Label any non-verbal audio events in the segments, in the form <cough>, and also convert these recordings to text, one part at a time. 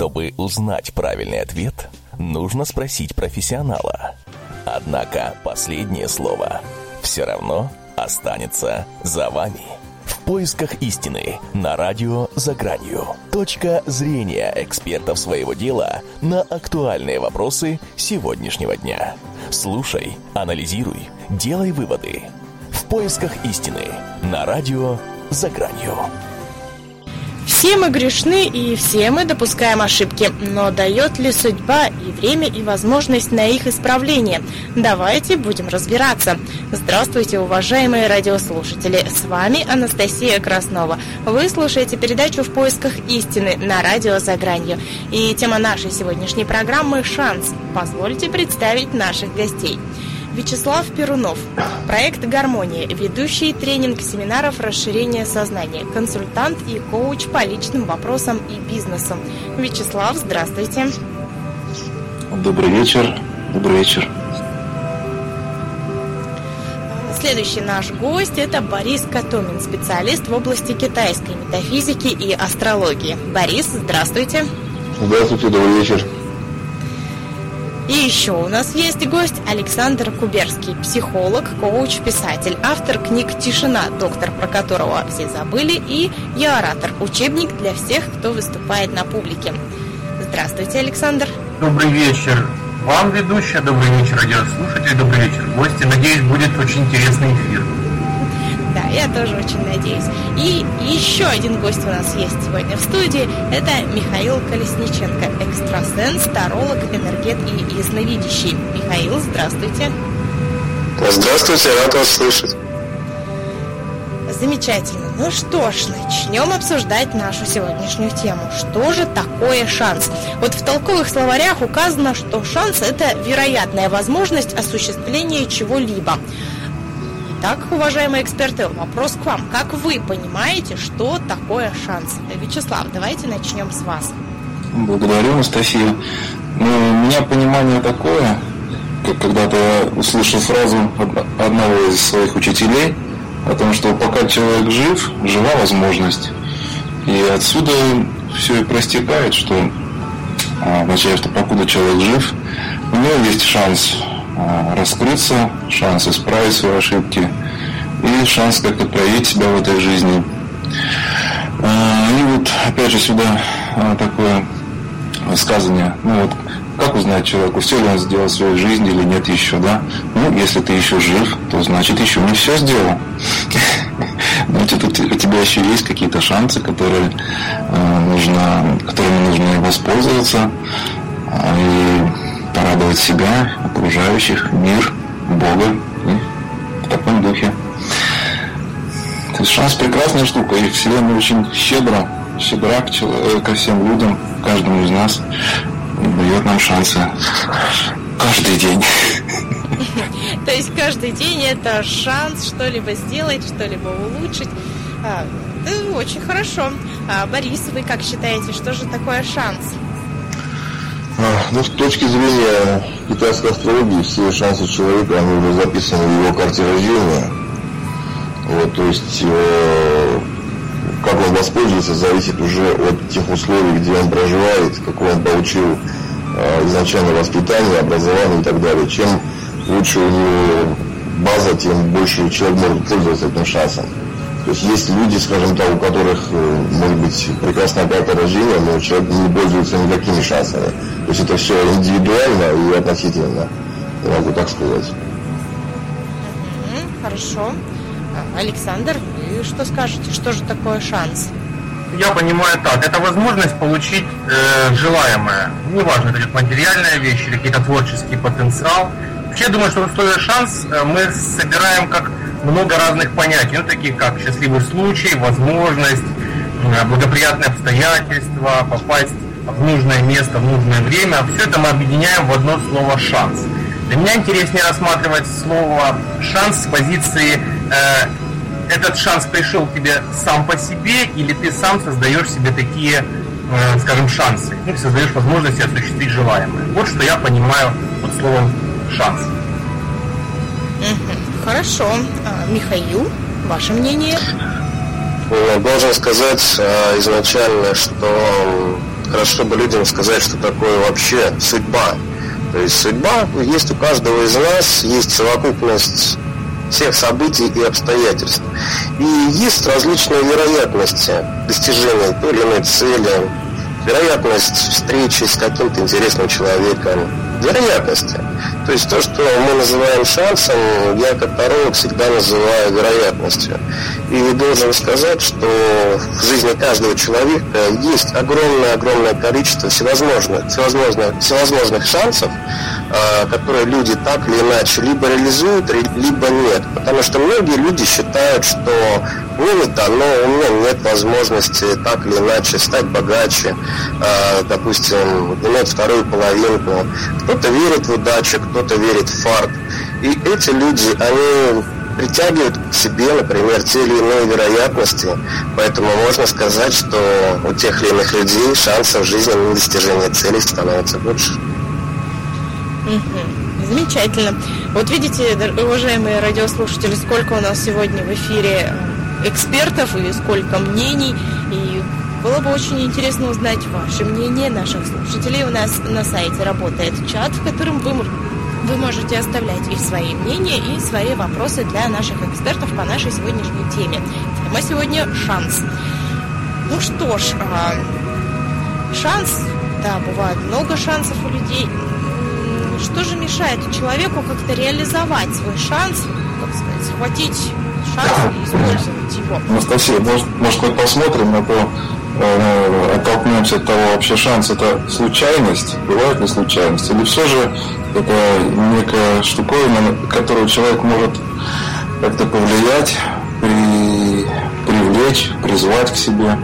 Чтобы узнать правильный ответ, нужно спросить профессионала. Однако последнее слово все равно останется за вами. В поисках истины на радио «За гранью». Точка зрения экспертов своего дела на актуальные вопросы сегодняшнего дня. Слушай, анализируй, делай выводы. В поисках истины на радио «За гранью». Все мы грешны и все мы допускаем ошибки, но дает ли судьба и время, и возможность на их исправление? Давайте будем разбираться. Здравствуйте, уважаемые радиослушатели. С вами Анастасия Краснова. Вы слушаете передачу «В поисках истины» на радио «За гранью». И тема нашей сегодняшней программы «Шанс». Позвольте представить наших гостей. Вячеслав Перунов, проект «Гармония», ведущий тренинг семинаров расширения сознания, консультант и коуч по личным вопросам и бизнесу. Вячеслав, здравствуйте. Добрый вечер. Добрый вечер. Следующий наш гость – это Борис Катомин, специалист в области китайской метафизики и астрологии. Борис, здравствуйте. Здравствуйте, добрый вечер. И еще у нас есть гость Александр Куберский, психолог, коуч, писатель, автор книг «Тишина», доктор, про которого все забыли, и «Я оратор», учебник для всех, кто выступает на публике. Здравствуйте, Александр. Добрый вечер вам, ведущая, добрый вечер, радиослушатели, добрый вечер, гости. Надеюсь, будет очень интересный эфир. Да, я тоже очень надеюсь. И еще один гость у нас есть сегодня в студии. Это Михаил Колесниченко, экстрасенс, таролог, энергет и ясновидящий. Михаил, здравствуйте. Здравствуйте, рад вас слышать. Замечательно. Ну что ж, начнем обсуждать нашу сегодняшнюю тему. Что же такое шанс? Вот в толковых словарях указано, что шанс – это вероятная возможность осуществления чего-либо. Итак, уважаемые эксперты, вопрос к вам. Как вы понимаете, что такое шанс? Вячеслав, давайте начнем с вас. Благодарю, Анастасия. Ну, у меня понимание такое, как когда-то я услышал фразу одного из своих учителей о том, что пока человек жив, жива возможность. И отсюда все и простекает, что а, означает, что покуда человек жив, у него есть шанс раскрыться, шанс исправить свои ошибки и шанс как-то проявить себя в этой жизни. А, и вот опять же сюда а, такое высказывание, ну вот как узнать человеку, все ли он сделал в своей жизни или нет еще, да? Ну, если ты еще жив, то значит еще не все сделал. <laughs> Значит, у тебя еще есть какие-то шансы, которые нужно, которыми нужно воспользоваться. И порадовать себя, окружающих, мир, Бога и в таком духе. То есть шанс прекрасная штука, и Вселенная очень щедро, щедра к человеку, ко всем людям, каждому из нас дает нам шансы каждый день. <laughs> То есть каждый день это шанс что-либо сделать, что-либо улучшить. А, очень хорошо. А, Борис, вы как считаете, что же такое шанс? А, ну, с точки зрения китайской астрологии, все шансы человека, они уже записаны в его карте рождения. Вот, то есть, э, как он воспользуется, зависит уже от тех условий, где он проживает, какое он получил э, изначальное воспитание, образование и так далее. Чем лучше у него база, тем больше человек может пользоваться этим шансом. То есть есть люди, скажем так, у которых э, может быть прекрасная карта рождения, но человек не пользуется никакими шансами. То есть это все индивидуально и относительно. Я могу так сказать. Хорошо. Александр, вы что скажете? Что же такое шанс? Я понимаю так. Это возможность получить э, желаемое. Неважно, это материальная вещь или какой-то творческий потенциал. Вообще, я думаю, что в условии шанс э, мы собираем как много разных понятий, ну, такие как счастливый случай, возможность, э, благоприятные обстоятельства, попасть в нужное место, в нужное время. Все это мы объединяем в одно слово «шанс». Для меня интереснее рассматривать слово «шанс» с позиции э, «этот шанс пришел тебе сам по себе» или ты сам создаешь себе такие, э, скажем, шансы, ну, создаешь возможности осуществить желаемое. Вот что я понимаю под словом «шанс». Хорошо. А, Михаил, ваше мнение? Должен сказать изначально, что хорошо бы людям сказать, что такое вообще судьба. То есть судьба есть у каждого из нас, есть совокупность всех событий и обстоятельств. И есть различные вероятности достижения той или иной цели, вероятность встречи с каким-то интересным человеком, вероятности. То есть то, что мы называем шансом, я как таролог всегда называю вероятностью. И должен сказать, что в жизни каждого человека есть огромное-огромное количество всевозможных, всевозможных, всевозможных шансов, которые люди так или иначе либо реализуют, либо нет. Потому что многие люди считают, что мне не дано, у меня нет возможности так или иначе стать богаче, а, допустим, иметь вторую половинку. Кто-то верит в удачу, кто-то верит в фарт. И эти люди, они притягивают к себе, например, те или иные вероятности. Поэтому можно сказать, что у тех или иных людей шансов в жизни на достижение целей становится больше. Замечательно. Вот видите, уважаемые радиослушатели, сколько у нас сегодня в эфире э, экспертов и сколько мнений. И было бы очень интересно узнать ваше мнение наших слушателей. У нас на сайте работает чат, в котором вы, вы можете оставлять и свои мнения, и свои вопросы для наших экспертов по нашей сегодняшней теме. Тема сегодня «Шанс». Ну что ж, а, шанс, да, бывает много шансов у людей, что же мешает человеку как-то реализовать свой шанс, как сказать, схватить шанс и использовать его? Анастасия, может, может мы посмотрим на то, э, оттолкнемся от того, вообще шанс это случайность, бывает ли случайность, или все же это некая штуковина, на которую человек может как-то повлиять, при, привлечь, призвать к себе.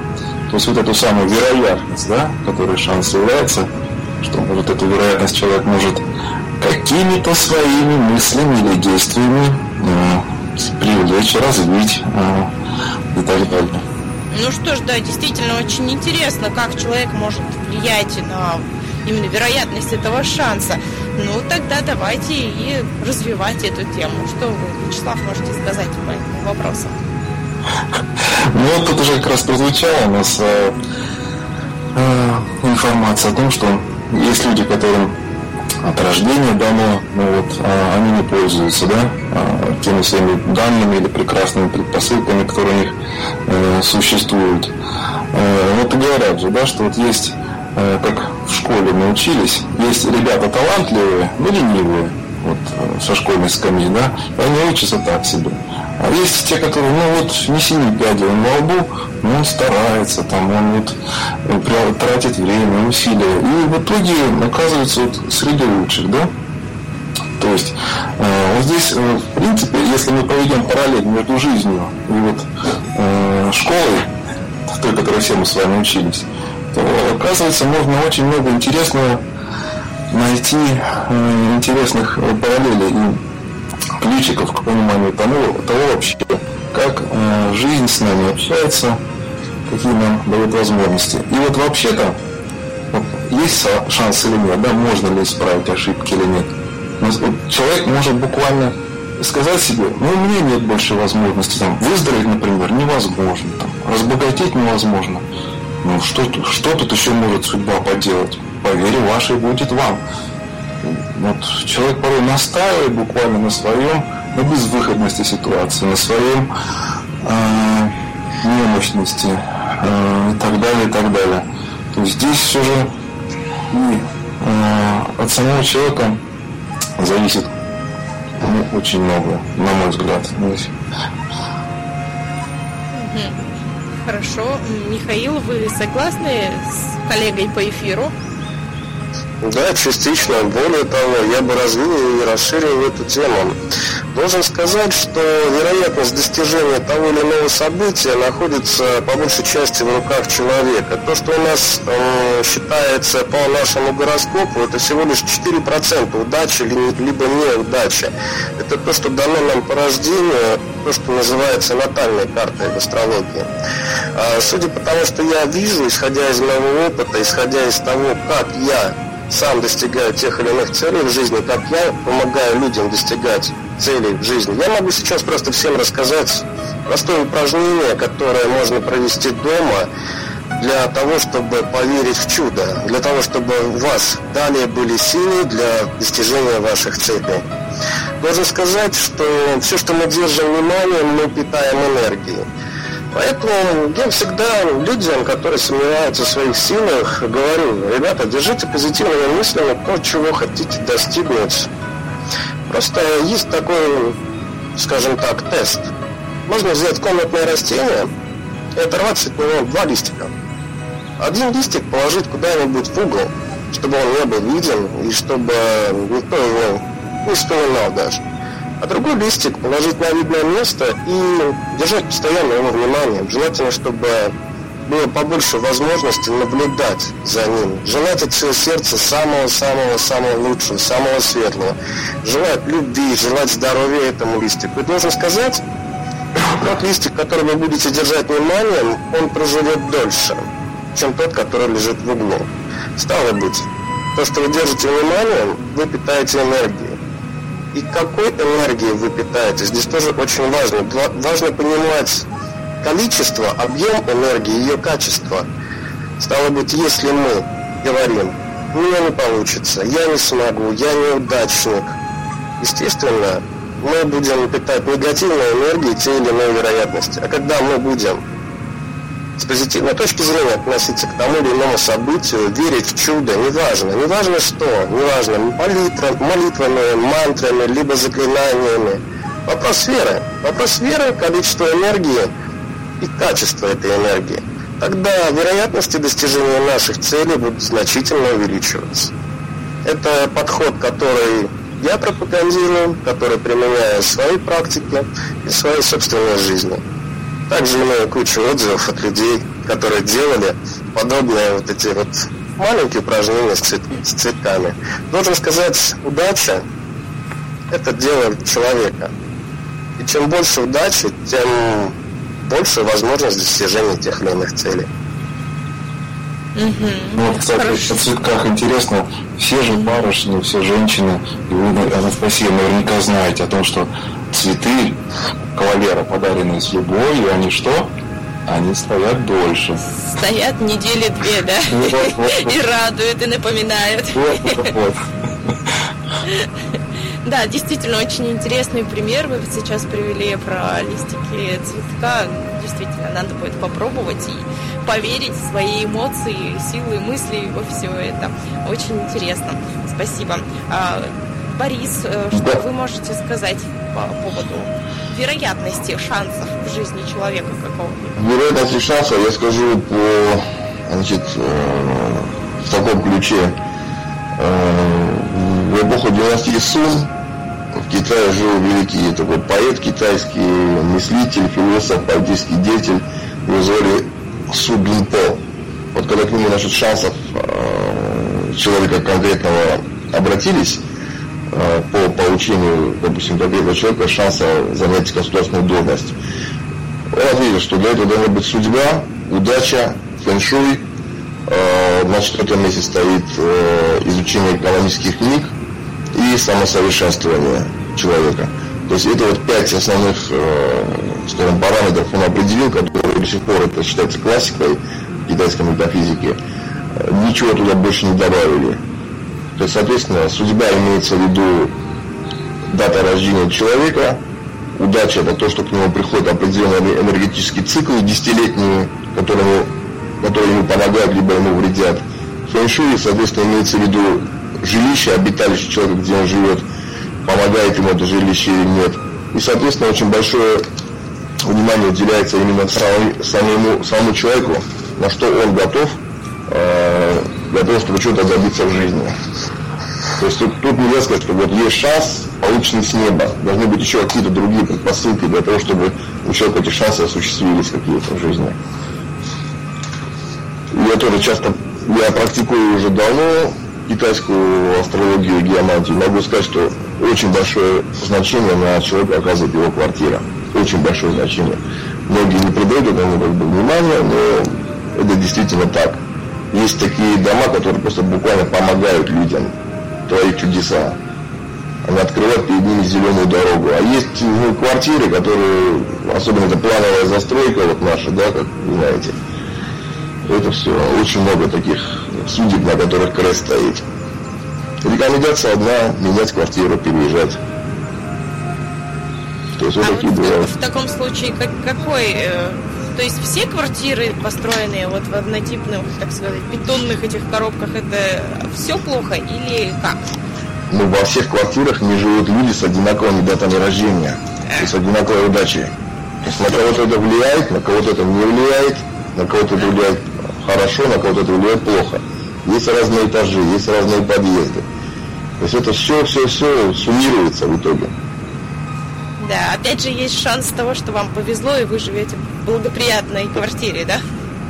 То есть вот эту самую вероятность, да, которой шанс является, что вот эту вероятность человек может какими-то своими мыслями или действиями э, привлечь, развить э, и так далее. Ну что ж, да, действительно очень интересно, как человек может влиять на именно вероятность этого шанса. Ну, тогда давайте и развивать эту тему. Что вы, Вячеслав, можете сказать по этому вопросу? <laughs> Ну, тут уже как раз прозвучала у нас э, э, информация о том, что есть люди, которым от рождения дано, ну вот, а, они не пользуются, да, а, теми своими данными или прекрасными предпосылками, которые у них э, существуют. Э, вот и говорят же, да, что вот есть, э, как в школе научились, есть ребята талантливые, но ленивые, вот э, со школьной скамьи, да, они учатся так себе. А есть те, которые, ну вот, не синий пядя на лбу, но он старается, там, он вот э, тратит время, усилия. И в итоге оказывается вот среди лучших, да? То есть э, вот здесь, э, в принципе, если мы проведем параллель между жизнью и вот э, школой, в той, которой все мы с вами учились, то оказывается можно очень много интересного найти э, интересных параллелей и ключиков к пониманию того, того вообще, как э, жизнь с нами общается, какие нам дают возможности. И вот вообще-то, вот, есть шанс или нет, да, можно ли исправить ошибки или нет. Но человек может буквально сказать себе, ну у меня нет больше возможности, там, выздороветь, например, невозможно, там, разбогатеть невозможно. Ну что, что тут еще может судьба поделать? По вере вашей будет вам. Вот человек порой настаивает буквально на своем, на безвыходности ситуации, на своем э, немощности, Э, и так далее, и так далее. То есть здесь все же и э, от самого человека зависит ну, очень много, на мой взгляд. Хорошо. Михаил, вы согласны с коллегой по эфиру? Да, частично. Более того, я бы развил и расширил эту тему. Должен сказать, что вероятность достижения того или иного события находится по большей части в руках человека. То, что у нас э, считается по нашему гороскопу, это всего лишь 4% удачи либо неудачи. Это то, что дано нам по рождению, то, что называется натальной картой в астрологии. А, судя по тому, что я вижу, исходя из моего опыта, исходя из того, как я сам достигаю тех или иных целей в жизни, как я помогаю людям достигать целей в жизни. Я могу сейчас просто всем рассказать простое упражнение, которое можно провести дома, для того, чтобы поверить в чудо, для того, чтобы у вас далее были силы для достижения ваших целей. Должен сказать, что все, что мы держим вниманием, мы питаем энергией. Поэтому я всегда людям, которые сомневаются в своих силах, говорю, ребята, держите позитивными мыслями то, чего хотите достигнуть. Просто есть такой, скажем так, тест. Можно взять комнатное растение и оторвать от него два листика. Один листик положить куда-нибудь в угол, чтобы он не был виден и чтобы никто его не вспоминал даже. А другой листик положить на видное место и держать постоянно его внимание. Желательно, чтобы было побольше возможности наблюдать за ним. Желать от всего сердца самого-самого-самого лучшего, самого светлого. Желать любви, желать здоровья этому листику. И должен сказать, тот листик, который вы будете держать вниманием, он проживет дольше, чем тот, который лежит в углу. Стало быть, то, что вы держите вниманием, вы питаете энергией. И какой энергией вы питаете? Здесь тоже очень важно. Важно понимать количество, объем энергии, ее качество. Стало быть, если мы говорим, у меня не получится, я не смогу, я неудачник, естественно, мы будем питать негативной энергией те или иные вероятности. А когда мы будем с позитивной точки зрения относиться к тому или иному событию, верить в чудо, неважно, неважно что, неважно, молитва, молитвами, мантрами, либо заклинаниями. Вопрос веры. Вопрос веры, количество энергии и качество этой энергии. Тогда вероятности достижения наших целей будут значительно увеличиваться. Это подход, который я пропагандирую, который применяю в своей практике и в своей собственной жизни. Также имею кучу отзывов от людей, которые делали подобные вот эти вот маленькие упражнения с, цвет, с цветками. Должен сказать, удача – это дело человека. И чем больше удачи, тем больше возможность достижения тех или иных целей. Угу. Ну, вот, кстати, Хорошо. о цветках интересно. Все же барышни, все женщины, и вы, Анастасия, наверняка знаете о том, что цветы кавалера, подаренные с любовью, они что? Они стоят дольше. Стоят недели две, да? <laughs> Вот, вот, вот. И радуют, и напоминают. Вот, вот, вот. Да, действительно, очень интересный пример вы сейчас привели про листики цветка. Действительно, надо будет попробовать и поверить в свои эмоции, силы, мысли во все это. Очень интересно. Спасибо. Борис, э, что вы можете сказать по поводу вероятности шансов в жизни человека какого-нибудь? Вероятности шансов я скажу по, значит, э, в таком ключе. Э, в эпоху династии Сун в Китае жил великий такой поэт, китайский мыслитель, философ, политический деятель, его звали Су Бинпо. Вот когда к нему насчет шансов человека конкретного обратились, по получению, допустим, конкретного человека шанса занять государственную должность, он ответил, что для этого должна быть судьба, удача, фэншуй, э, на четвертом месте стоит э, изучение экономических книг, и самосовершенствование человека. То есть это вот пять основных, э, скажем, параметров он определил, которые до сих пор это считается классикой китайской метафизики. Ничего туда больше не добавили. То есть, соответственно, судьба имеется в виду дата рождения человека, удача это то, что к нему приходит определенный энергетический цикл, десятилетние, которому, которые ему помогают, либо ему вредят. Фэншуй, соответственно, имеется в виду жилище, обиталище человека, где он живет, помогает ему это жилище или нет. И, соответственно, очень большое внимание уделяется именно самому, самому человеку, на что он готов э, для того, чтобы чего-то добиться в жизни. То есть тут, тут нельзя сказать, что вот есть шанс, полученный с неба. Должны быть еще какие-то другие предпосылки для того, чтобы у человека эти шансы осуществились какие-то в жизни. Я тоже часто, я практикую уже давно, китайскую астрологию и геомантию, могу сказать, что очень большое значение на человека оказывает его квартира. Очень большое значение. Многие не придают этому как бы, внимания, но это действительно так. Есть такие дома, которые просто буквально помогают людям творить чудеса. Они открывают перед ними зеленую дорогу. А есть ну, квартиры, которые, особенно это плановая застройка вот наша, да, как вы знаете, Это все. Очень много таких судеб, на которых крест стоит. Рекомендация одна – менять квартиру, переезжать. То есть а вот такие вот бывают. В таком случае как, какой э, то есть все квартиры, построенные вот в однотипных, так сказать, бетонных этих коробках, это все плохо или как? Ну, во всех квартирах не живут люди с одинаковыми датами рождения, и с одинаковой удачей. То есть на кого-то это влияет, на кого-то это не влияет, на кого-то это влияет хорошо, на кого-то это влияет плохо. Есть разные этажи, есть разные подъезды. То есть это все, все, все суммируется в итоге. Да, опять же есть шанс того, что вам повезло и вы живете в благоприятной квартире, да?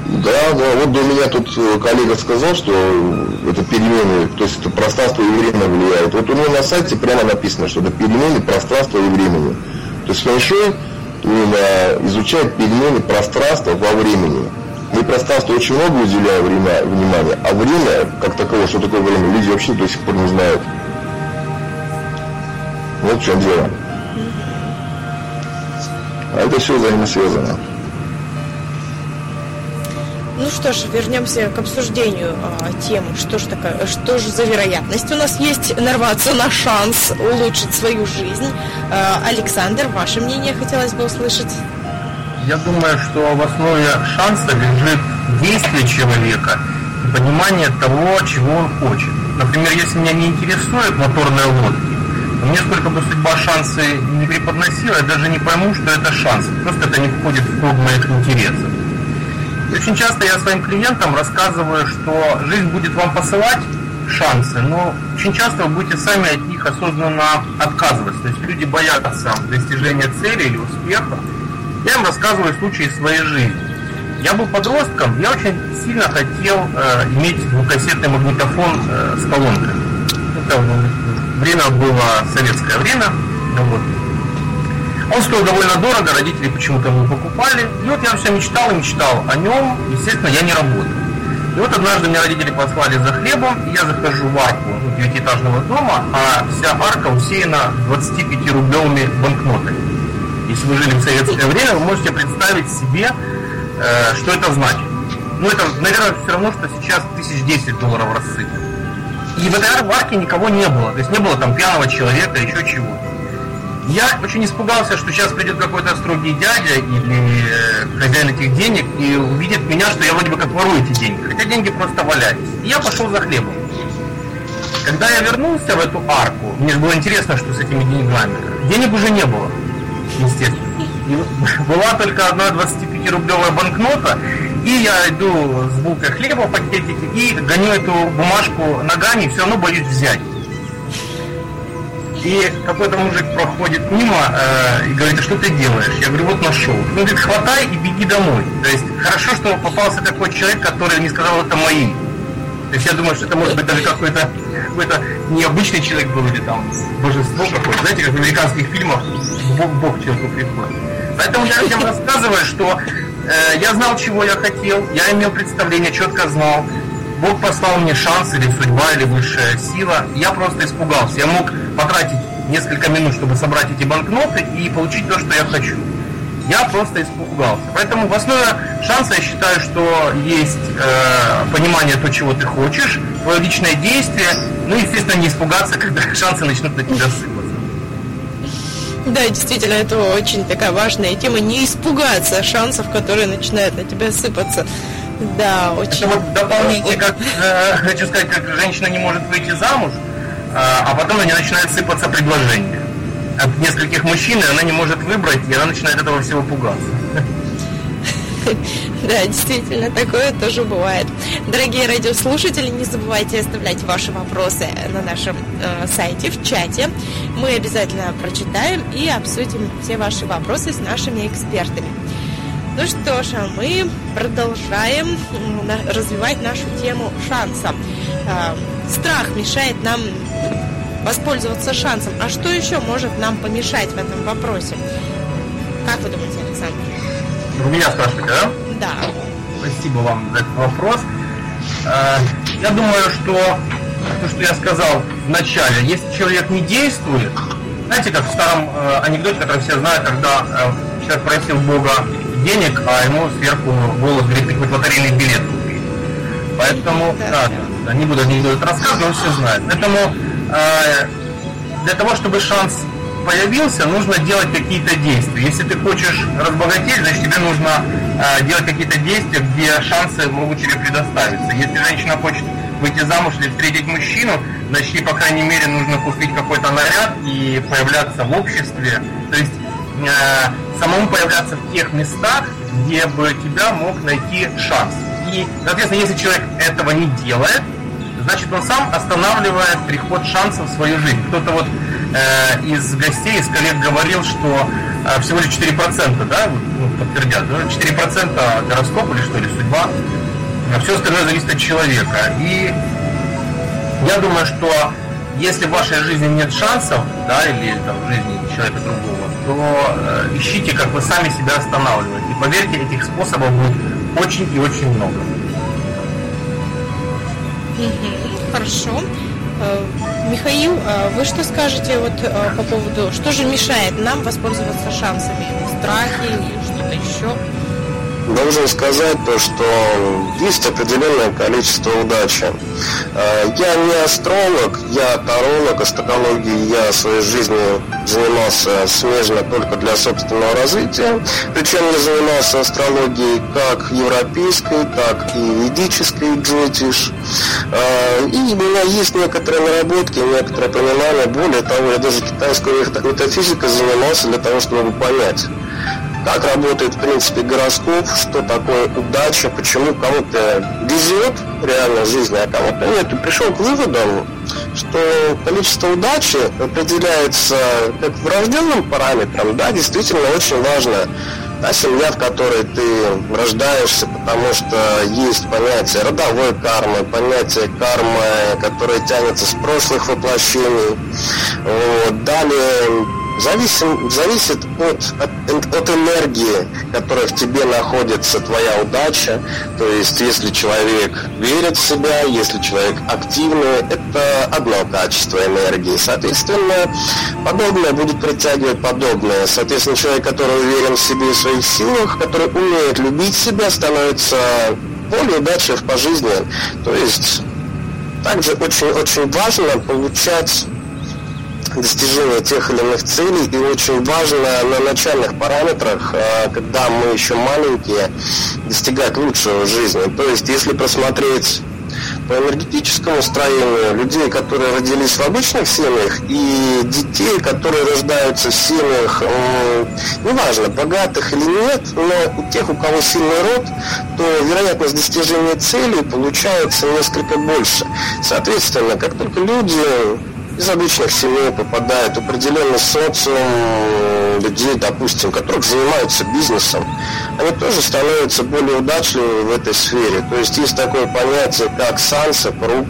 Да, да, вот до меня тут э, коллега сказал, что это перемены, то есть это пространство и время влияет. Вот у него на сайте прямо написано, что это перемены пространства и времени. То есть фэншуй именно изучает перемены пространства во времени. Мы пространству очень много уделяем время, внимания, а время, как таковое, что такое время, люди вообще до сих пор не знают. Вот в чем дело. А это все взаимосвязано. Ну что ж, вернемся к обсуждению а, темы. Что же такое, что же за вероятность у нас есть нарваться на шанс улучшить свою жизнь? А, Александр, ваше мнение хотелось бы услышать. Я думаю, что в основе шанса лежит действие человека и понимание того, чего он хочет. Например, если меня не интересует моторная лодка, мне сколько бы судьба шансы не преподносила, я даже не пойму, что это шанс. Просто это не входит в круг моих интересов. И очень часто я своим клиентам рассказываю, что жизнь будет вам посылать шансы, но очень часто вы будете сами от них осознанно отказываться. То есть люди боятся достижения цели или успеха. Я им рассказываю случаи своей жизни. Я был подростком, я очень сильно хотел э, иметь двухкассетный магнитофон э, с колонками. Это время было советское время. Вот. Он стоил довольно дорого, родители почему-то его покупали. И вот я все мечтал и мечтал о нем. Естественно, я не работал. И вот однажды меня родители послали за хлебом, и я захожу в арку ну, девятиэтажного дома, а вся арка усеяна 25-рублевыми банкнотами. Если вы жили в советское время, вы можете представить себе, э, что это значит. Ну, это, наверное, все равно, что сейчас тысяч десять долларов рассыпано. И в этой арке никого не было. То есть не было там пьяного человека, еще чего. Я очень испугался, что сейчас придет какой-то строгий дядя или э, хозяин этих денег и увидит меня, что я вроде бы как ворую эти деньги. Хотя деньги просто валялись. И я пошел за хлебом. Когда я вернулся в эту арку, мне же было интересно, что с этими деньгами. Денег уже не было, естественно. И <laughs> была только одна 25-рублевая банкнота, и я иду с булкой хлеба в пакетике и гоню эту бумажку ногами, все равно боюсь взять. И какой-то мужик проходит мимо э, и говорит, что ты делаешь? Я говорю, вот нашел. Он говорит, хватай и беги домой. То есть хорошо, что попался такой человек, который не сказал это моим. То есть я думаю, что это может быть даже какой-то какой-то необычный человек был или там божество какое-то. Знаете, как в американских фильмах Бог, Бог человеку приходит. Поэтому я людям рассказываю, что я знал, чего я хотел, я имел представление, четко знал. Бог послал мне шанс или судьба, или высшая сила. Я просто испугался. Я мог потратить несколько минут, чтобы собрать эти банкноты и получить то, что я хочу. Я просто испугался. Поэтому в основе шанса я считаю, что есть э, понимание то, чего ты хочешь, твое личное действие, ну естественно, не испугаться, <laughs> когда шансы начнут на тебя сыпаться. Да, действительно, это очень такая важная тема. Не испугаться шансов, которые начинают на тебя сыпаться. Да, очень. Это вот дополнение, как э, хочу сказать, как женщина не может выйти замуж, э, а потом на нее начинает сыпаться предложение от нескольких мужчин, и она не может выбрать, и она начинает этого всего пугаться. <laughs> Да, действительно, такое тоже бывает. Дорогие радиослушатели, не забывайте оставлять ваши вопросы на нашем э, сайте, в чате. Мы обязательно прочитаем и обсудим все ваши вопросы с нашими экспертами. Ну что ж, а мы продолжаем развивать нашу тему шанса. Э, страх мешает нам воспользоваться шансом. А что еще может нам помешать в этом вопросе? Как вы думаете, Александр? Вы меня спрашиваете, да? Да. Спасибо вам за этот вопрос. Э, я думаю, что то, что я сказал в начале, если человек не действует, знаете, как в старом э, анекдоте, который все знают, когда э, человек просил Бога денег, а ему сверху голос говорит, ты хоть лотерейный билет купи. Поэтому, да, да, не буду не буду рассказывать, но все знают. Поэтому для того, чтобы шанс появился, нужно делать какие-то действия. Если ты хочешь разбогатеть, значит тебе нужно э, делать какие-то действия, где шансы могут тебе предоставиться. Если женщина хочет выйти замуж или встретить мужчину, значит ей, по крайней мере, нужно купить какой-то наряд и появляться в обществе. То есть э, самому появляться в тех местах, где бы тебя мог найти шанс. И, соответственно, если человек этого не делает, значит он сам останавливает приход шансов в свою жизнь. Кто-то вот э, из гостей, из коллег говорил, что э, всего лишь 4%, да, ну, подтвердят, да, 4% гороскоп или что ли, судьба, а все остальное зависит от человека. И я думаю, что если в вашей жизни нет шансов, да, или там, в жизни человека другого, то э, ищите, как вы сами себя останавливаете. И поверьте, этих способов будет очень и очень много. Хорошо. Э, Михаил, а вы что скажете вот э, по поводу, что же мешает нам воспользоваться шансами? Страхи или что-то еще? Должен сказать то, что есть определенное количество удачи. Э, я не астролог, я таролог, астрологией я в своей жизни занимался смежно только для собственного развития. Причем я занимался астрологией как европейской, так и ведической джотиш. Э, и у меня есть некоторые наработки, некоторое понимание. Более того, я даже китайской метафизикой занимался для того, чтобы понять, как работает, в принципе, гороскоп, что такое удача, почему кому-то везет реально в жизни, а кому-то нет. И пришел к выводу, что количество удачи определяется как врожденным параметром, да, действительно очень важно та семья, в которой ты рождаешься, потому что есть понятие родовой кармы, понятие кармы, которое тянется с прошлых воплощений. Вот. Далее зависим, зависит от, от, от энергии, которая в тебе находится, твоя удача. То есть, если человек верит в себя, если человек активный, это одно качество энергии. Соответственно, подобное будет притягивать подобное. Соответственно, человек, который уверен в себе и в своих силах, который умеет любить себя, становится более удачлив по жизни. То есть, также очень-очень важно получать достижения тех или иных целей, и очень важно на начальных параметрах, а, когда мы еще маленькие, достигать лучшего жизни. То есть, если просмотреть по энергетическому строению людей, которые родились в обычных семьях, и детей, которые рождаются в семьях, неважно, богатых или нет, но у тех, у кого сильный род, то вероятность достижения целей получается несколько больше. Соответственно, как только люди из обычных семей попадают в определенный социум людей, допустим, которых занимаются бизнесом, они тоже становятся более удачливыми в этой сфере. То есть есть такое понятие, как санса, круг.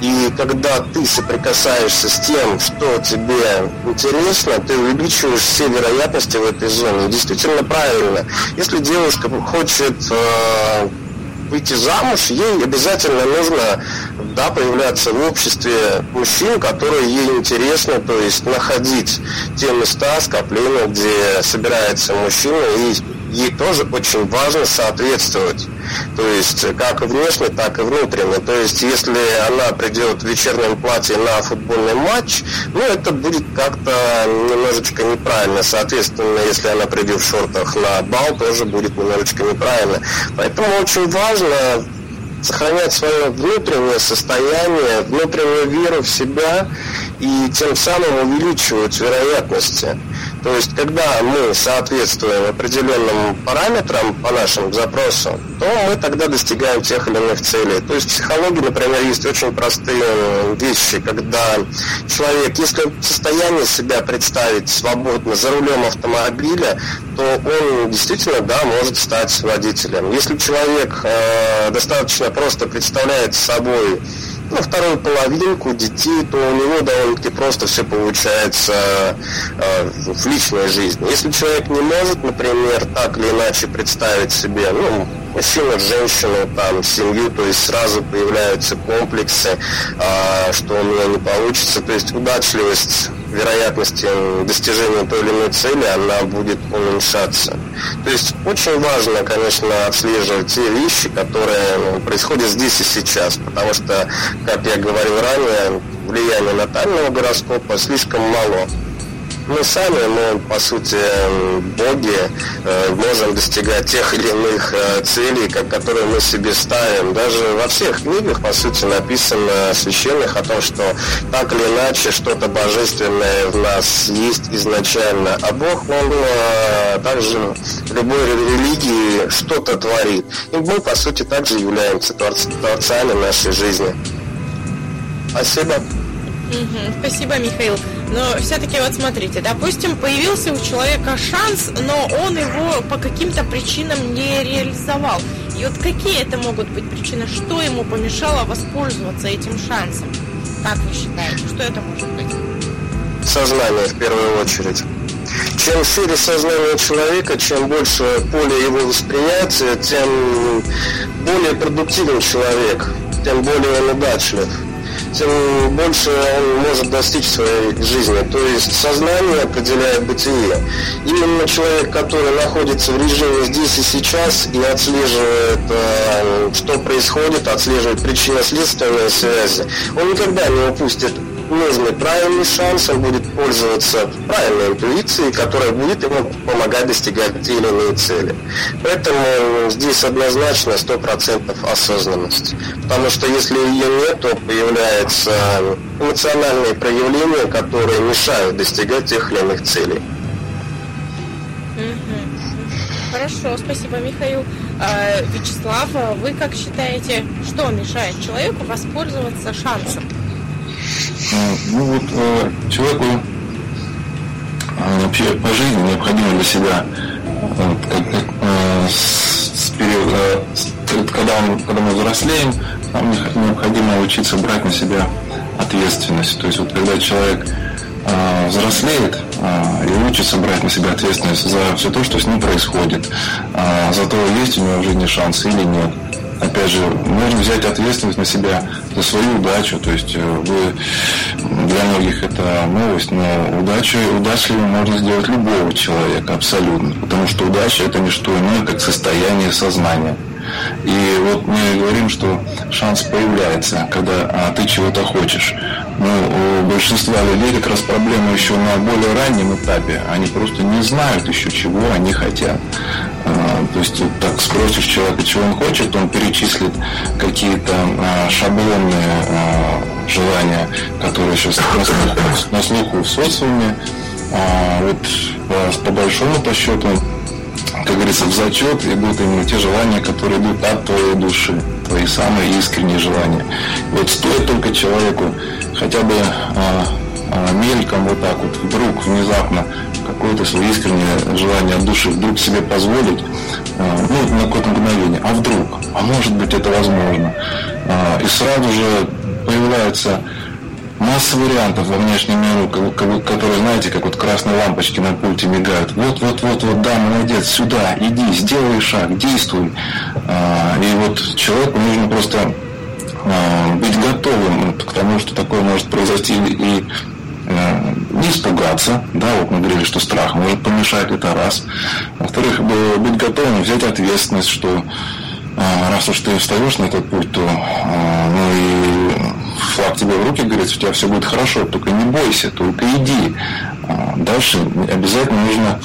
И когда ты соприкасаешься с тем, что тебе интересно, ты увеличиваешь все вероятности в этой зоне. Действительно правильно. Если девушка хочет э, выйти замуж, ей обязательно нужно да, появляться в обществе мужчин, которые ей интересны, то есть находить те места скопления, где собирается мужчина, и ей тоже очень важно соответствовать. То есть как внешне, так и внутренне. То есть если она придет в вечернем платье на футбольный матч, ну это будет как-то немножечко неправильно. Соответственно, если она придет в шортах на бал, тоже будет немножечко неправильно. Поэтому очень важно сохранять свое внутреннее состояние, внутреннюю веру в себя и тем самым увеличивать вероятности. То есть, когда мы соответствуем определенным параметрам по нашим запросам, то мы тогда достигаем тех или иных целей. То есть, в психологии, например, есть очень простые вещи, когда человек, если в состоянии себя представить свободно за рулем автомобиля, то он действительно, да, может стать водителем. Если человек э, достаточно просто представляет собой ну, вторую половинку детей, то у него довольно-таки просто все получается э, в личной жизни. Если человек не может, например, так или иначе представить себе, ну, мужчину, женщину, там, семью, то есть сразу появляются комплексы, э, что у меня не получится, то есть удачливость вероятности достижения той или иной цели, она будет уменьшаться. То есть очень важно, конечно, отслеживать те вещи, которые ну, происходят здесь и сейчас, потому что, как я говорил ранее, влияние натального гороскопа слишком мало мы сами, мы, по сути, боги, э, можем достигать тех или иных э, целей, которые мы себе ставим. Даже во всех книгах, по сути, написано священных о том, что так или иначе что-то божественное в нас есть изначально. А Бог, Он э, также в любой религии что-то творит. И мы, по сути, также являемся творцами нашей жизни. Спасибо. Угу, спасибо, Михаил. Но все-таки вот смотрите, допустим, появился у человека шанс, но он его по каким-то причинам не реализовал. И вот какие это могут быть причины? Что ему помешало воспользоваться этим шансом? Как вы считаете, что это может быть? Сознание в первую очередь. Чем шире сознание человека, чем больше поле его восприятия, тем более продуктивен человек, тем более он удачлив тем больше он может достичь своей жизни. То есть сознание определяет бытие. Именно человек, который находится в режиме здесь и сейчас и отслеживает, э, что происходит, отслеживает причинно-следственные связи, он никогда не упустит нужный правильный шанс, он будет пользоваться правильной интуицией, которая будет ему помогать достигать те или иные цели. Поэтому здесь однозначно 100% осознанность. Потому что если ее нет, то появляются эмоциональные проявления, которые мешают достигать тех или иных целей. Хорошо, спасибо, Михаил. А, Вячеслав, вы как считаете, что мешает человеку воспользоваться шансом? Ну вот э, человеку э, вообще по жизни необходимо для себя, э, с, периода, когда, он, когда мы взрослеем, нам необходимо учиться брать на себя ответственность. То есть вот когда человек э, взрослеет э, и учится брать на себя ответственность за все то, что с ним происходит, э, за то, есть у него в жизни шанс или нет опять же, можно взять ответственность на себя за свою удачу. То есть э, вы, для многих это новость, но удачу, удачливым можно сделать любого человека абсолютно. Потому что удача это не что иное, как состояние сознания. И вот мы говорим, что шанс появляется, когда а, ты чего-то хочешь. Но у большинства людей как раз проблема еще на более раннем этапе. Они просто не знают еще, чего они хотят. То есть так спросишь человека, чего он хочет, он перечислит какие-то а, шаблонные а, желания, которые сейчас на слуху, на в социуме. А, вот по, по большому по счету как говорится, в зачет идут именно те желания, которые идут от твоей души, твои самые искренние желания. Вот стоит только человеку хотя бы а, а, мельком вот так вот, вдруг, внезапно, какое-то свое искреннее желание от души вдруг себе позволить, а, ну, на какое-то мгновение, а вдруг, а может быть это возможно. А, и сразу же появляется масса вариантов во внешнем миру, которые, знаете, как вот красные лампочки на пульте мигают. Вот, вот, вот, вот, да, молодец, сюда, иди, сделай шаг, действуй. А, и вот человеку нужно просто быть готовым к тому, что такое может произойти и не испугаться, да, вот мы говорили, что страх может помешать, это раз. Во-вторых, быть готовым взять ответственность, что а, раз уж ты встаешь на этот путь, то ну и флаг тебе в руки, говорит, у тебя все будет хорошо, только не бойся, только иди. А, дальше обязательно нужно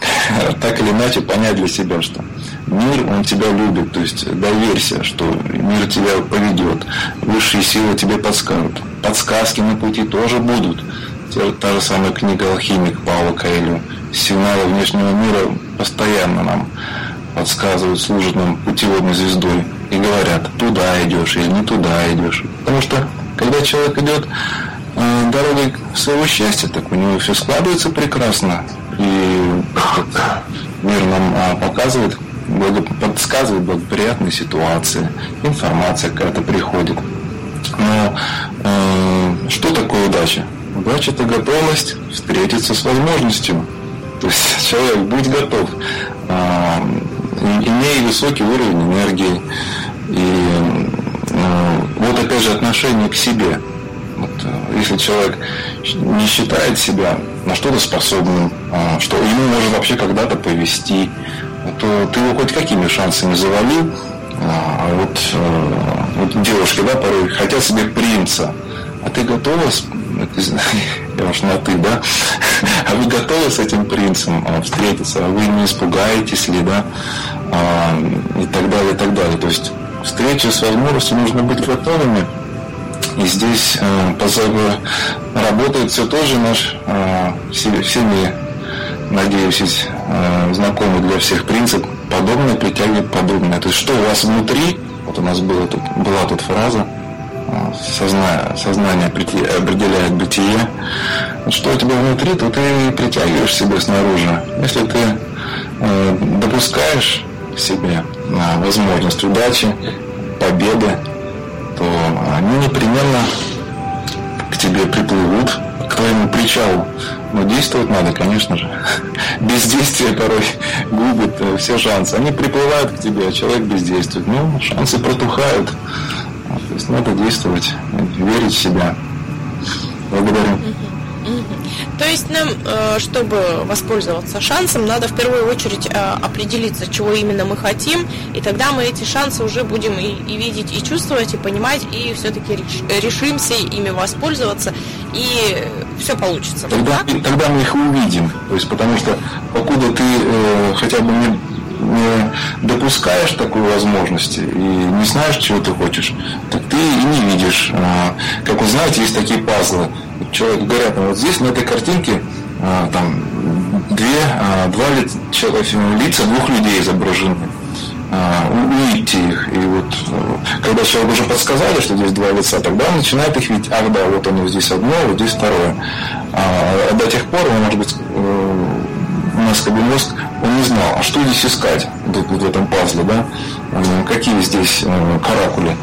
<laughs> так или иначе понять для себя, что мир, он тебя любит, то есть доверься, что мир тебя поведет, высшие силы тебе подскажут. Подсказки на пути тоже будут. Та же самая книга «Алхимик» Павла Каэлю. Сигналы внешнего мира постоянно нам подсказывают, служат нам путеводной звездой и говорят, туда идешь или не туда идешь. Потому что когда человек идет э, дорогой своего счастья, так у него все складывается прекрасно. И мир нам э, показывает, благо, подсказывает благоприятные ситуации, информация какая-то приходит. Но что такое удача? Удача – это готовность встретиться с возможностью. То есть <laughs> человек, будь готов, э, имея высокий уровень энергии, и ну, вот опять же отношение к себе. Вот, э, если человек не считает себя на что-то способным, что ему может вообще когда-то повести, то ты его хоть какими шансами завали, а, вот, э, вот девушки, да, порой хотят себе принца, а ты готова, я уж на ты, да, а вы готовы с этим принцем а, встретиться, а вы не испугаетесь ли, да, и так далее, и так далее. То есть встречи с возможностью нужно быть готовыми, и здесь позаго работает все тоже наш всеми, надеюсь, знакомый для всех принцип. Подобное притягивает подобное. То есть что у вас внутри, у нас была тут, была тут фраза, э, сознание, сознание определяет бытие. Что у тебя внутри, то ты притягиваешь себе снаружи. Если ты э, допускаешь себе э, возможность удачи, победы, то они непременно к тебе приплывут, твоему причалу. Но действовать надо, конечно же. Бездействие порой губит э, все шансы. Они приплывают к тебе, а человек бездействует. Ну, шансы протухают. То есть надо действовать, верить в себя. Благодарю. То есть нам, э, чтобы воспользоваться шансом, надо в первую очередь э, определиться, чего именно мы хотим, и тогда мы эти шансы уже будем и, и видеть, и чувствовать, и понимать, и все-таки решимся ими воспользоваться, и все получится. Тогда, тогда мы их увидим. То есть, потому что покуда ты э, хотя бы не не допускаешь такой возможности и не знаешь, чего ты хочешь, так ты и не видишь. А, как вы знаете, есть такие пазлы человек говорят, ну, вот здесь на этой картинке а, там две, а, два ли, лица двух людей изображены. А, увидите их. И вот а, когда человек уже подсказали, что здесь два лица, тогда он начинает их видеть. Ах да, вот оно здесь одно, вот здесь второе. А, до тех пор, может быть, э, у нас как бы мозг, он не знал, а что здесь искать вот, вот в этом пазле, да? Какие здесь э, каракули.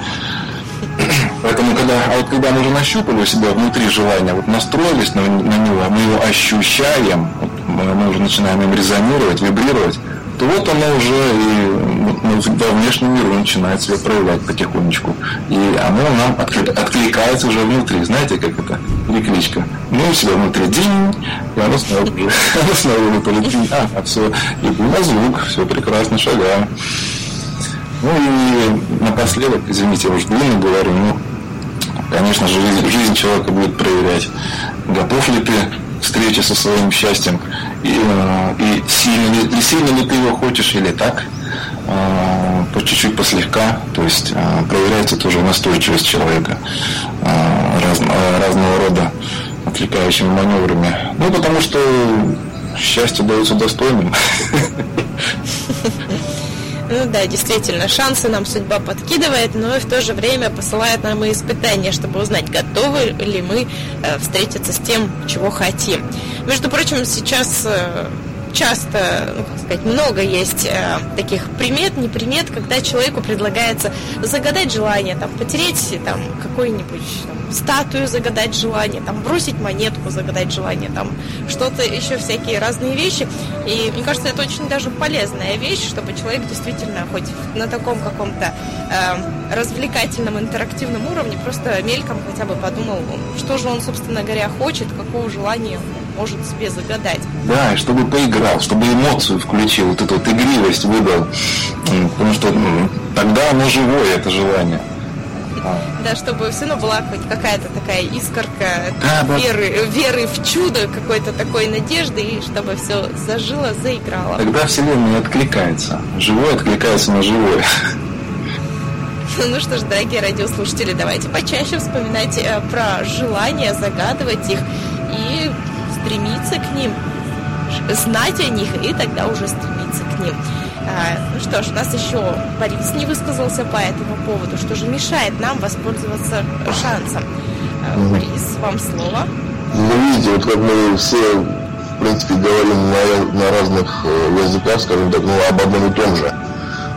<clears throat> Поэтому, когда, а вот когда мы уже нащупали у себя внутри желания, вот настроились на, на него, мы его ощущаем, вот мы, мы уже начинаем им резонировать, вибрировать, то вот оно уже и ну, во внешнем миру начинает себя проявлять потихонечку. И оно нам откликается уже внутри. Знаете, как это? Перекличка. Мы у себя внутри день, и оно снова уже, <laughs> оно выпадет. А, а все, и на звук, все прекрасно, шагаем. Ну и напоследок, извините, я уже длинно говорю, но, конечно же, жизнь, жизнь человека будет проверять, готов ли ты к встрече со своим счастьем, и, э, и, сильно, ли, и сильно ли ты его хочешь, или так, э, по чуть-чуть, послегка, то есть э, проверяется тоже настойчивость человека раз, разного рода отвлекающими маневрами. Ну, потому что счастье дается достойным. <laughs> Ну да, действительно, шансы нам судьба подкидывает, но и в то же время посылает нам и испытания, чтобы узнать, готовы ли мы э, встретиться с тем, чего хотим. Между прочим, сейчас э, часто, ну, как сказать, много есть э, таких примет, не примет, когда человеку предлагается загадать желание, там, потереть там какой-нибудь там, статую, загадать желание, там, бросить монетку, загадать желание, там, что-то еще всякие разные вещи. И мне кажется, это очень даже полезная вещь, чтобы человек действительно хоть на таком каком-то э, развлекательном, интерактивном уровне просто мельком хотя бы подумал, что же он, собственно говоря, хочет, какого желания может себе загадать. Да, и чтобы поиграл, чтобы эмоцию включил, вот эту вот игривость выдал. Потому что ну, тогда оно живое, это желание. Да, чтобы все равно была хоть какая-то такая искорка да, веры, веры в чудо, какой-то такой надежды, и чтобы все зажило, заиграло. Тогда Вселенная откликается. Живое откликается на живое. <laughs> Ну что ж, дорогие радиослушатели, давайте почаще вспоминать э, про желания, загадывать их и стремиться к ним, знать о них и тогда уже стремиться к ним. А, ну что ж, у нас еще Борис не высказался по этому поводу. Что же мешает нам воспользоваться шансом? А, Борис, вам слово. Ну, видите, вот как мы все, в принципе, говорим на, на разных э, языках, скажем так, ну, об одном и том же.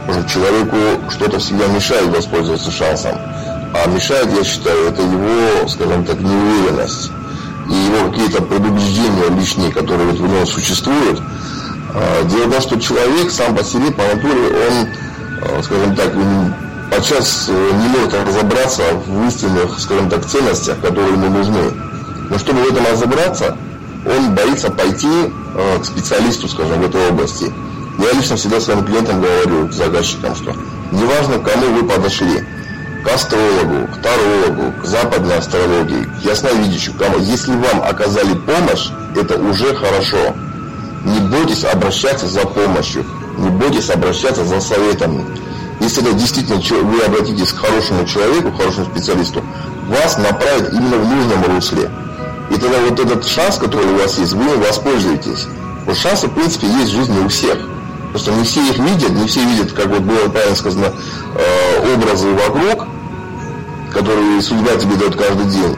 Может, человеку что-то всегда мешает воспользоваться шансом. А мешает, я считаю, это его, скажем так, неуверенность и его какие-то предубеждения лишние, которые вот в нем существуют. А, дело в том, что человек сам по себе, по натуре, он, а, скажем так, подчас э, не может разобраться в истинных, скажем так, ценностях, которые ему нужны. Но чтобы в этом разобраться, он боится пойти э, к специалисту, скажем, в этой области. Я лично всегда своим клиентам говорю, заказчикам, что неважно, к кому вы подошли, к астрологу, к тарологу, к западной астрологии, к ясновидящему, кому, если вам оказали помощь, это уже хорошо. Не бойтесь обращаться за помощью, не бойтесь обращаться за советами. Если это действительно вы обратитесь к хорошему человеку, хорошему специалисту, вас направят именно в нужном русле. И тогда вот этот шанс, который у вас есть, вы им воспользуетесь. Вот шансы, в принципе, есть в жизни у всех. Просто не все их видят, не все видят, как вот было правильно сказано, э, образы вокруг, которые судьба тебе дает каждый день.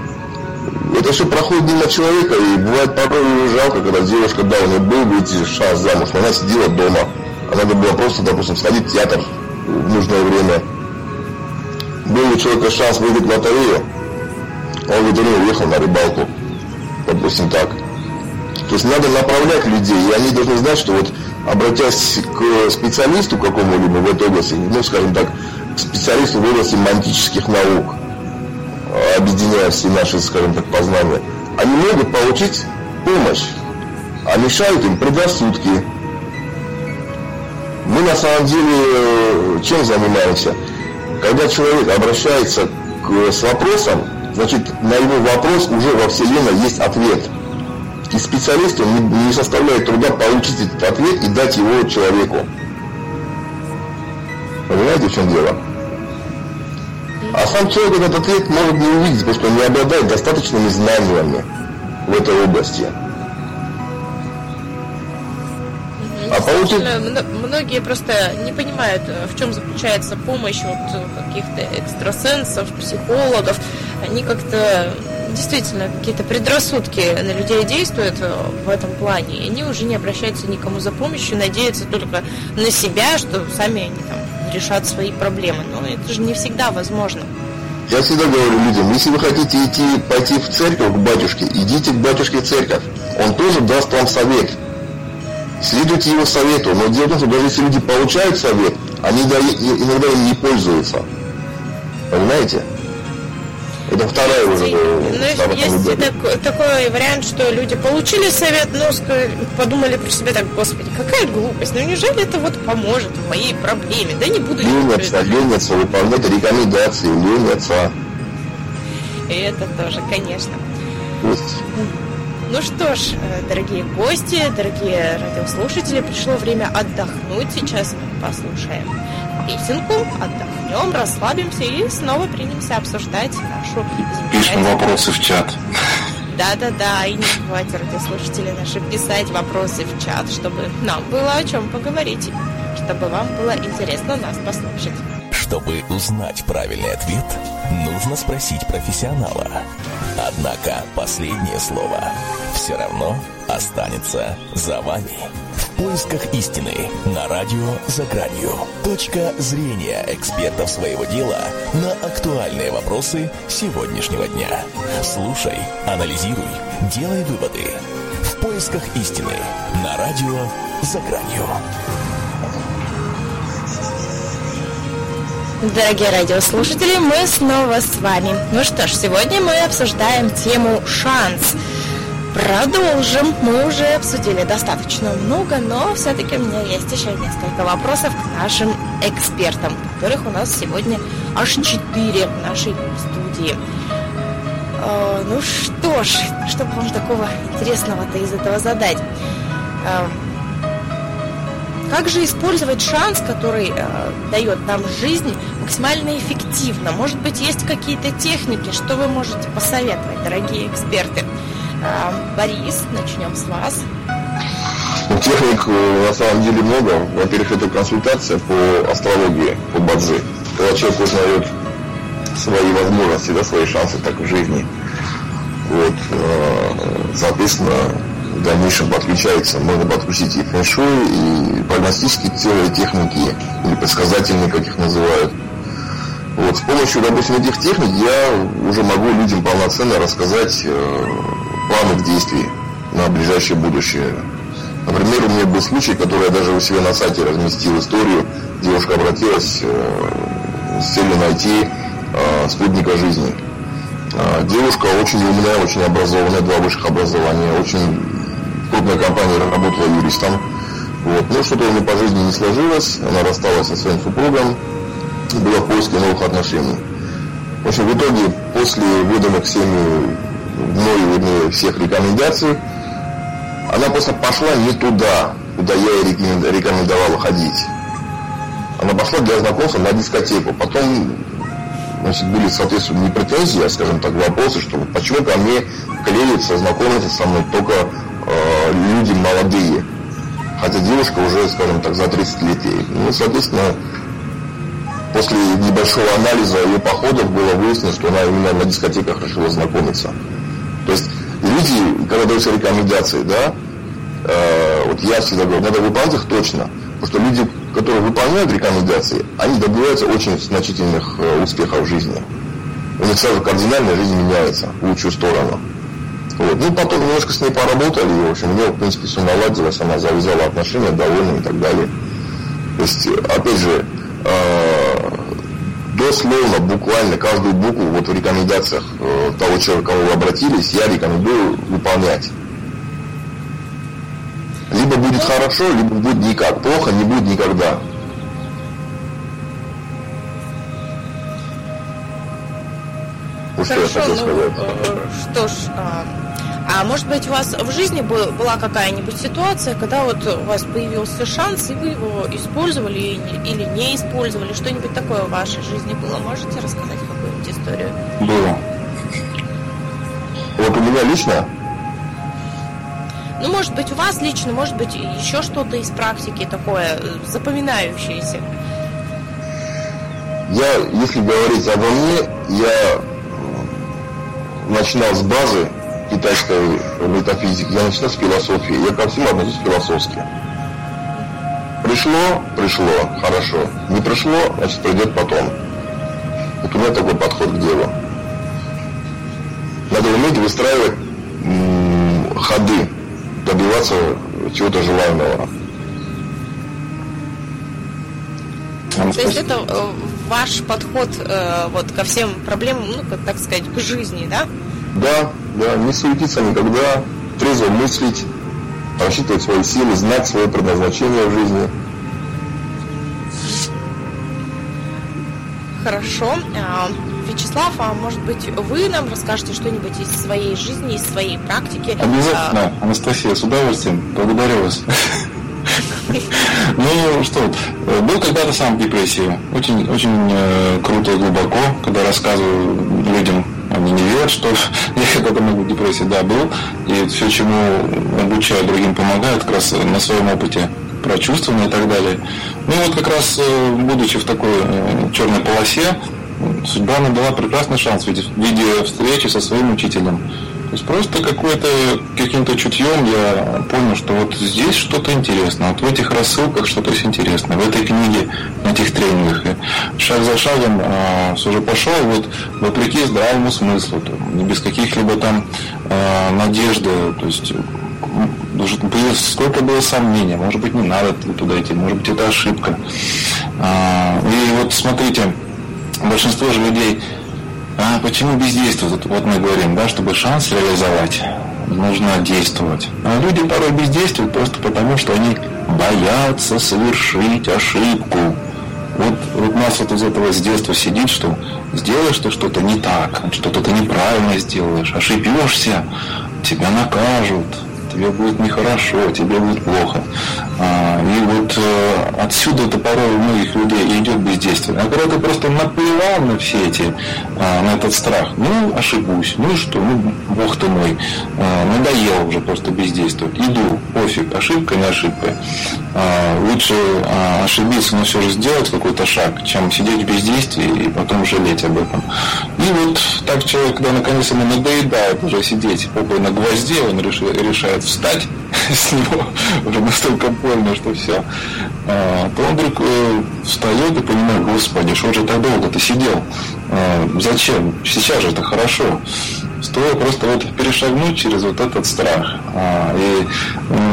Это все проходит мимо человека, и бывает порой жалко, когда девушка, да, у нее был выйти шанс замуж, но она сидела дома. А надо было просто, допустим, сходить в театр в нужное время. Был у человека шанс выиграть лотерею, а он в итоге уехал на рыбалку. Допустим так. То есть надо направлять людей, и они должны знать, что вот обратясь к специалисту какому-либо в этой области, ну, скажем так, к специалисту в области мантических наук, объединяя все наши, скажем так, познания, они могут получить помощь, а мешают им предрассудки. Мы на самом деле чем занимаемся? Когда человек обращается к, с вопросом, значит, на его вопрос уже во Вселенной есть ответ – и специалисту не, не составляет труда получить этот ответ и дать его человеку. Понимаете, в чем дело? А сам человек этот ответ может не увидеть, потому что он не обладает достаточными знаниями в этой области. А получить... Многие просто не понимают, в чем заключается помощь вот каких-то экстрасенсов, психологов. Они как-то действительно какие-то предрассудки на людей действуют э, в этом плане, и они уже не обращаются никому за помощью, надеются только на себя, что сами они там решат свои проблемы. Но это же не всегда возможно. Я всегда говорю людям, если вы хотите идти, пойти в церковь к батюшке, идите к батюшке в церковь. Он тоже даст вам совет. Следуйте его совету. Но дело в том, что даже если люди получают совет, они иногда им не пользуются. Понимаете? Это вторая уже. Ну, есть такой, такой вариант, что люди получили совет, но подумали про себя так, господи, какая глупость, ну неужели это вот поможет в моей проблеме? Да не буду ленятся, ленятся, выполнять рекомендации, ленятся. И это тоже, конечно. Пусть. Ну что ж, э, дорогие гости, дорогие радиослушатели, пришло время отдохнуть. Сейчас послушаем песенку, отдохнем, расслабимся и снова примемся обсуждать нашу Пишем вопросы в чат. Да-да-да, и не забывайте, радиослушатели наши, писать вопросы в чат, чтобы нам было о чем поговорить, чтобы вам было интересно нас послушать. Чтобы узнать правильный ответ, нужно спросить профессионала. Однако последнее слово все равно останется за вами поисках истины на радио «За гранью». Точка зрения экспертов своего дела на актуальные вопросы сегодняшнего дня. Слушай, анализируй, делай выводы. В поисках истины на радио «За гранью». Дорогие радиослушатели, мы снова с вами. Ну что ж, сегодня мы обсуждаем тему «Шанс». Продолжим. Мы уже обсудили достаточно много, но все-таки у меня есть еще несколько вопросов к нашим экспертам, которых у нас сегодня аж четыре в нашей студии. Э, ну что ж, что бы вам такого интересного-то из этого задать? Э, как же использовать шанс, который э, дает нам жизнь, максимально эффективно? Может быть, есть какие-то техники, что вы можете посоветовать, дорогие эксперты? А, Борис, начнем с вас. Техник э, на самом деле много. Во-первых, это консультация по астрологии, по бадзи. Когда человек узнает свои возможности, да, свои шансы так в жизни. Вот, э, соответственно, в дальнейшем подключается, можно подключить и фэншуй, и прогностические техники, или предсказательные, как их называют. Вот, с помощью, допустим, этих техник я уже могу людям полноценно рассказать э, планов действий на ближайшее будущее. Например, у меня был случай, который я даже у себя на сайте разместил историю. Девушка обратилась, э, с целью найти э, спутника жизни. Э, девушка очень умная, очень образованная, два высших образования, очень крупная компания работала юристом. Вот. Но что-то у нее по жизни не сложилось, она рассталась со своим супругом, была в поиске новых отношений. В общем, в итоге, после выданных всеми мною вернее, всех рекомендаций, она просто пошла не туда, куда я ей рекомендовала ходить. Она пошла для знакомства на дискотеку. Потом значит, были, соответственно, не претензии, а, скажем так, вопросы, что почему ко мне клеятся, знакомятся со мной только э, люди молодые. Хотя девушка уже, скажем так, за 30 лет ей. Ну, соответственно, после небольшого анализа ее походов было выяснено, что она именно на дискотеках решила знакомиться. То есть люди, когда даются рекомендации, да, э, вот я всегда говорю, надо выполнять их точно. Потому что люди, которые выполняют рекомендации, они добиваются очень значительных э, успехов в жизни. У них сразу кардинально жизнь меняется в лучшую сторону. Вот. Ну, потом немножко с ней поработали, и, в общем, у нее, в принципе, все наладилось, она завязала отношения, довольна и так далее. То есть, опять же, э, дословно, буквально каждую букву вот в рекомендациях э, того человека, кого вы обратились, я рекомендую выполнять. Либо будет хорошо, либо будет никак. Плохо не будет никогда. Вот что я хотел ну, сказать. Э, что ж, а, а может быть у вас в жизни была какая-нибудь ситуация, когда вот у вас появился шанс, и вы его использовали или не использовали? Что-нибудь такое в вашей жизни было? Можете рассказать какую-нибудь историю? Было. Вот у меня лично? Ну, может быть, у вас лично, может быть, еще что-то из практики такое э, запоминающееся. Я, если говорить обо мне, я начинал с базы, китайской метафизики, я начинаю с философии. Я ко всему отношусь философски. Пришло, пришло, хорошо. Не пришло, значит придет потом. Вот у меня такой подход к делу. Надо уметь выстраивать ходы, добиваться чего-то желаемого. То есть это э, ваш подход э, вот ко всем проблемам, ну, так сказать, к жизни, да? Да, да, не суетиться никогда, трезво мыслить, рассчитывать свои силы, знать свое предназначение в жизни. Хорошо. А, Вячеслав, а может быть вы нам расскажете что-нибудь из своей жизни, из своей практики? Обязательно, а... Анастасия, с удовольствием. Благодарю вас. Ну что, был когда-то сам в депрессии. Очень, очень э, круто и глубоко, когда рассказываю людям они не верят, что <laughs> я когда-то могу депрессии, да, был. И все, чему обучаю другим, помогают, как раз на своем опыте прочувствовано и так далее. Ну и вот как раз, э, будучи в такой э, черной полосе, судьба нам дала прекрасный шанс в виде встречи со своим учителем. То есть просто какой-то каким-то чутьем я понял, что вот здесь что-то интересно, вот в этих рассылках что-то есть интересное, в этой книге, на этих тренингах. И шаг за шагом э, уже пошел вот вопреки здравому смыслу, там, без каких-либо там э, надежды, то есть сколько было сомнений, может быть не надо туда идти, может быть это ошибка. А, и вот смотрите, большинство же людей а почему бездействуют? Вот мы говорим, да, чтобы шанс реализовать, нужно действовать. А люди порой бездействуют просто потому, что они боятся совершить ошибку. Вот, вот нас вот из этого с детства сидит, что сделаешь ты что-то не так, что-то ты неправильно сделаешь, ошибешься, тебя накажут, тебе будет нехорошо, тебе будет плохо. А, и вот э, отсюда это порой у многих людей идет бездействие. А когда ты просто наплевал на все эти, а, на этот страх, ну, ошибусь, ну что, ну, бог ты мой, а, надоело уже просто бездействовать. Иду, пофиг, ошибка, не ошибка. Лучше ошибиться, но все же сделать какой-то шаг, чем сидеть в бездействии и потом жалеть об этом. И вот так человек, когда наконец ему надоедает уже сидеть попой на гвозде, он решает встать <laughs> с него уже настолько больно, что все, а, то он вдруг э, встает и понимает, господи, что же так долго ты сидел? А, зачем? Сейчас же это хорошо. Стоит просто вот перешагнуть через вот этот страх. А, и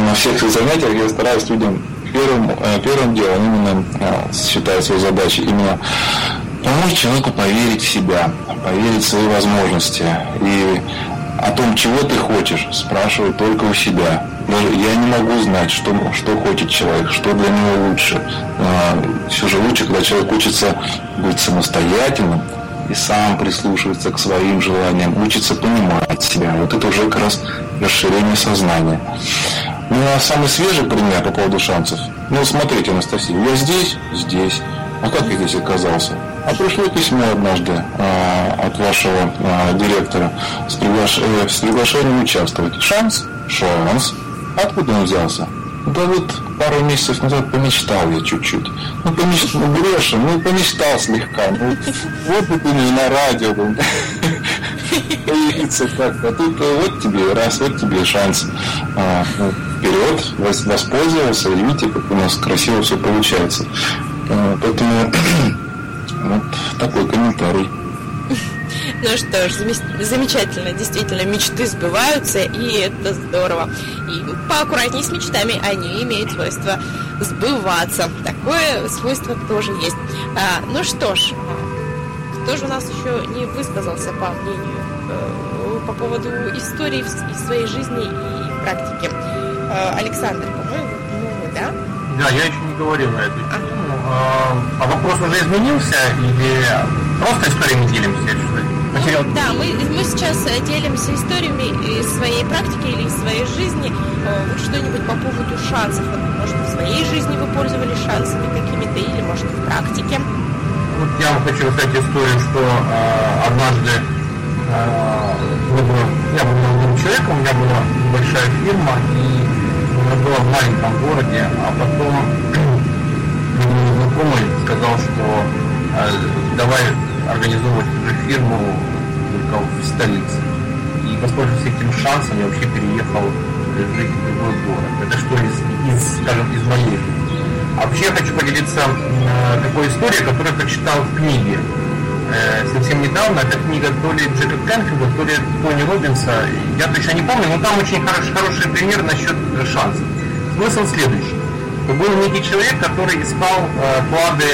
на всех занятиях я стараюсь людям первым, э, первым делом именно считаю свою задачу именно помочь человеку поверить в себя, поверить в свои возможности. И о том, чего ты хочешь, спрашивать только у себя. Даже я не могу знать, что, что хочет человек, что для него лучше. А, все же лучше, когда человек учится быть самостоятельным и сам прислушивается к своим желаниям, учится понимать себя. Вот это уже как раз расширение сознания. Ну а самый свежий пример по поводу шансов. Ну смотрите, Анастасия, я здесь, здесь. А как я здесь оказался? А пришло письмо однажды а, от вашего а, директора с, приглаш... э, с приглашением участвовать. Шанс? Шанс. Откуда он взялся? Да вот пару месяцев назад помечтал я чуть-чуть. Ну, помечтал, ну, Греша, ну, помечтал слегка. Ну, вот бы ты не на радио был. Появиться так. А тут э, вот тебе раз, вот тебе шанс. А, ну, вперед, воспользовался, и видите, как у нас красиво все получается. А, поэтому <clears throat> вот такой комментарий. Ну что ж, замечательно, действительно, мечты сбываются, и это здорово. И поаккуратнее с мечтами, они имеют свойство сбываться. Такое свойство тоже есть. А, ну что ж, кто же у нас еще не высказался по мнению э, по поводу истории из своей жизни и практики? Э, Александр, по-моему, ну да? Да, я еще не говорил на эту тему. А, а вопрос уже изменился или просто историями делимся? Материал... Ну, да, мы, мы сейчас э, делимся историями из своей практики или из своей жизни. Э, вот что-нибудь по поводу шансов. Может, в своей жизни вы пользовались шансами какими-то или, может, в практике? Вот я вам хочу рассказать историю, что э, однажды э, я был молодым человеком, у меня была большая фирма, и была в маленьком городе, а потом <clears throat> знакомый сказал, что э, давай организовывать уже фирму только в столице. И воспользовавшись этим шансом, я вообще переехал жить в другой город. Это что из, из скажем, из моей. А вообще я хочу поделиться э, такой историей, которую я прочитал в книге совсем недавно. Это книга то ли Джека Кенфилда, то ли Тони Робинса. Я точно не помню, но там очень хороший, хороший пример насчет шансов. Смысл следующий. Был некий человек, который искал э, клады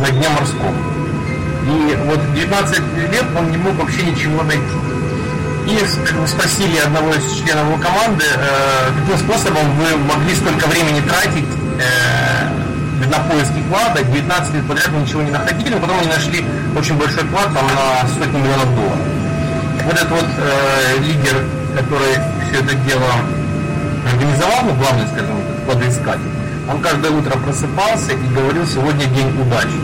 на дне морском. И вот 19 лет он не мог вообще ничего найти. И спросили одного из членов его команды, э, каким способом вы могли столько времени тратить э, на поиски клада, 19 лет подряд мы ничего не находили, но потом они нашли очень большой клад, там на сотни миллионов долларов. Вот этот вот э, лидер, который все это дело организовал, ну, главный, скажем, кладоискатель, он каждое утро просыпался и говорил, сегодня день удачи.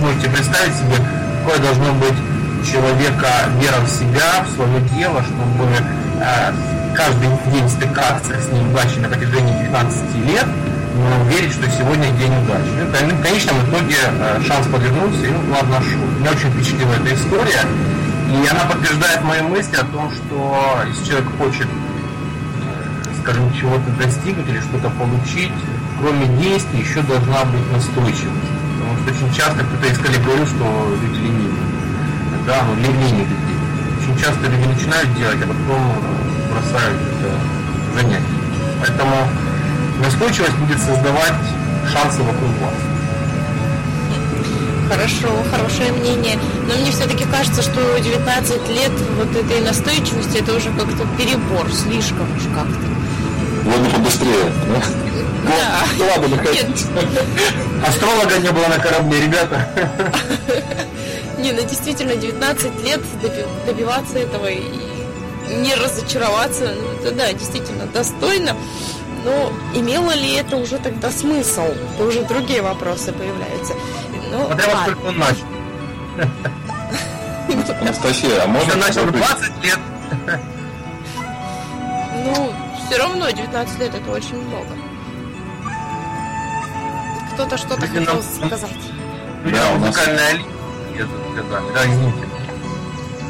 Можете представить себе, какое должно быть человека вера в себя, в свое дело, чтобы э, каждый день стыкаться с неудачей на протяжении 19 лет, верить, что сегодня день удачи. Ну, в конечном итоге э, шанс подвернулся, и ладно нашел. Меня очень впечатлила эта история, и она подтверждает мои мысли о том, что если человек хочет, э, скажем, чего-то достигнуть или что-то получить, кроме действий еще должна быть настойчивость. Потому что очень часто кто-то из коллег говорил, что люди ленивые. Да, ну ленивые людей. Очень часто люди начинают делать, а потом бросают это занятие. Поэтому Настойчивость будет создавать шансы вокруг вас. Хорошо, хорошее мнение. Но мне все-таки кажется, что 19 лет вот этой настойчивости это уже как-то перебор, слишком уж как-то. Надо побыстрее, да? Да. Ну, ладно, находить. Астролога не было на корабле, ребята. <laughs> Не, ну действительно, 19 лет добиваться этого и не разочароваться, ну это да, действительно достойно. Но имело ли это уже тогда смысл? Это уже другие вопросы появляются. Ну, вот я только он начал. <laughs> Анастасия, а можно... Я начал 20 лет. Ну, все равно 19 лет это очень много. Кто-то что-то хотел сказать. Да, музыкальная линия. Да, извините.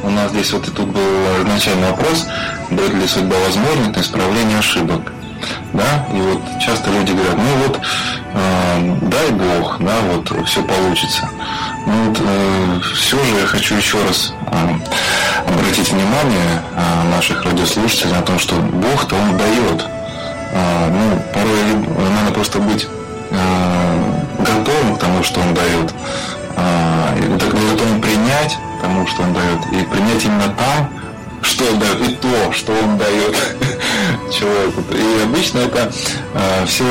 У нас здесь вот и тут был изначальный вопрос, будет ли судьба возможна для исправления ошибок да, и вот часто люди говорят, ну вот, э, дай Бог, да, вот все получится. Ну вот э, все же я хочу еще раз э, обратить внимание э, наших радиослушателей на том, что Бог-то Он дает. Э, ну, порой надо просто быть э, готовым к тому, что Он дает. А, и так готовым принять тому, что он дает, и принять именно там, что дает, и то, что он дает <laughs> человеку. И обычно это э, все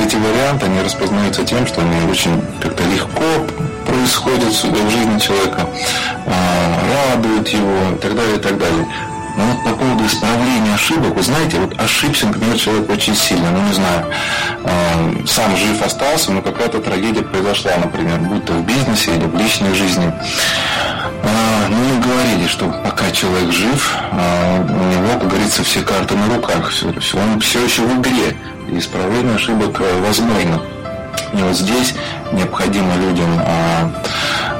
эти варианты, они распознаются тем, что они очень как-то легко происходят в жизни человека, э, радуют его и так далее, и так далее. Но вот по поводу исправления ошибок, вы знаете, вот ошибся, например, человек очень сильно, ну не знаю, э, сам жив остался, но какая-то трагедия произошла, например, будь то в бизнесе или в личной жизни. Э, мы говорили, что пока человек жив, э, у него, как говорится, все карты на руках, он все еще в игре, и исправление ошибок э, возможно. И вот здесь необходимо людям э,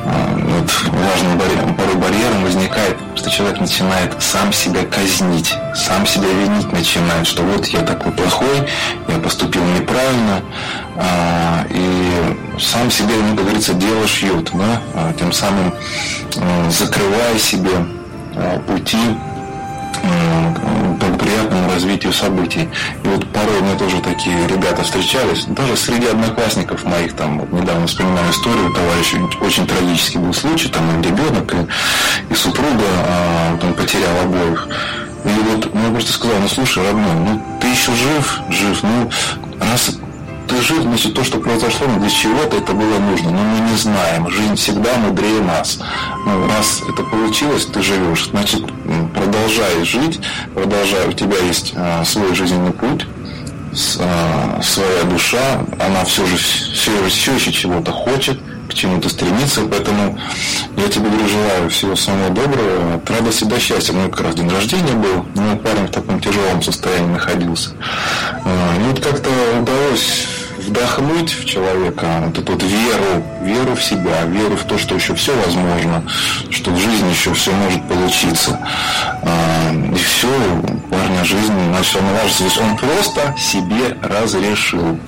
вот важным барьером, порой барьером возникает, что человек начинает сам себя казнить, сам себя винить начинает, что вот я такой плохой, я поступил неправильно, а, и сам себе, ну, как говорится, дело шьет, да, а, тем самым а, закрывая себе а, пути благоприятному развитию событий. И вот порой мне тоже такие ребята встречались, даже среди одноклассников моих, там, вот недавно вспоминаю историю, товарища, очень трагический был случай, там ребенок, и, и супруга, а, он потерял обоих. И вот, ну, я просто сказал, ну, слушай, родной, ну, ты еще жив, жив, ну, раз жив, значит, то, что произошло, ну, для чего-то это было нужно. Но мы не знаем. Жизнь всегда мудрее нас. Ну, раз это получилось, ты живешь, значит, продолжай жить, продолжай. У тебя есть а, свой жизненный путь, а, своя душа, она все же все, все еще чего-то хочет, к чему-то стремится, поэтому я тебе говорю, желаю всего самого доброго, от радости до счастья. Ну, как раз день рождения был, но парень в таком тяжелом состоянии находился. А, и вот как-то удалось вдохнуть в человека вот эту вот веру, веру в себя, веру в то, что еще все возможно, что в жизни еще все может получиться. А, и все, парня жизнь начала налаживаться. Он просто себе разрешил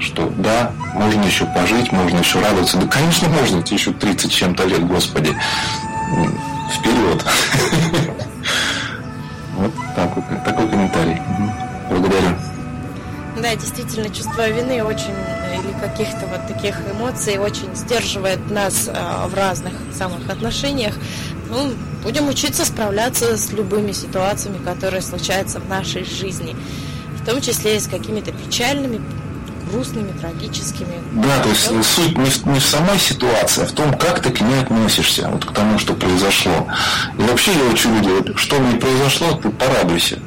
что да, можно еще пожить, можно еще радоваться. Да, конечно, можно, тебе еще 30 чем-то лет, Господи. Вперед. <laughs> Вот такой, такой комментарий. Благодарю. Да, действительно, чувство вины очень или каких-то вот таких эмоций очень сдерживает нас а, в разных самых отношениях. Ну, будем учиться справляться с любыми ситуациями, которые случаются в нашей жизни, в том числе и с какими-то печальными, грустными, трагическими. Да, то есть суть не в, не в самой ситуации, а в том, как ты к ней относишься, вот к тому, что произошло. И вообще я учу людей, что не произошло, ты порадуйся.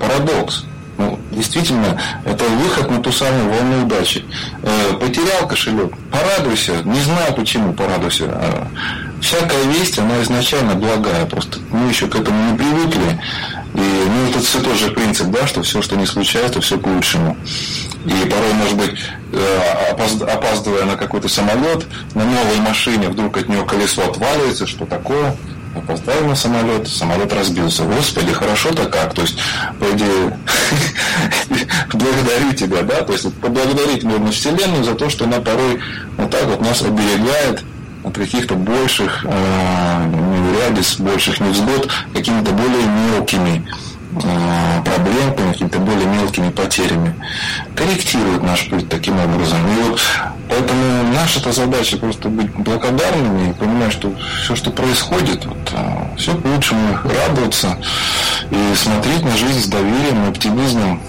Парадокс. Ну, действительно, это выход на ту самую волну удачи. Э, потерял кошелек, порадуйся, не знаю почему порадуйся. А всякая весть, она изначально благая, просто мы еще к этому не привыкли. И ну, это все тот же принцип, да, что все, что не случается, все к лучшему. И порой, может быть, э, опаздывая на какой-то самолет, на новой машине вдруг от нее колесо отваливается, что такое? Опоздал на самолет, самолет разбился. Господи, хорошо-то как? То есть, по идее, <laughs> благодарю тебя, да? То есть, поблагодарить нужно Вселенную за то, что она порой вот так вот нас оберегает от каких-то больших э, неурядиц, больших невзгод, какими-то более мелкими э, проблемками, какими-то более мелкими потерями. Корректирует наш путь таким образом. И вот поэтому наша эта задача просто быть благодарными и понимать, что все, что происходит, вот, э, все к лучшему, радоваться и смотреть на жизнь с доверием и оптимизмом.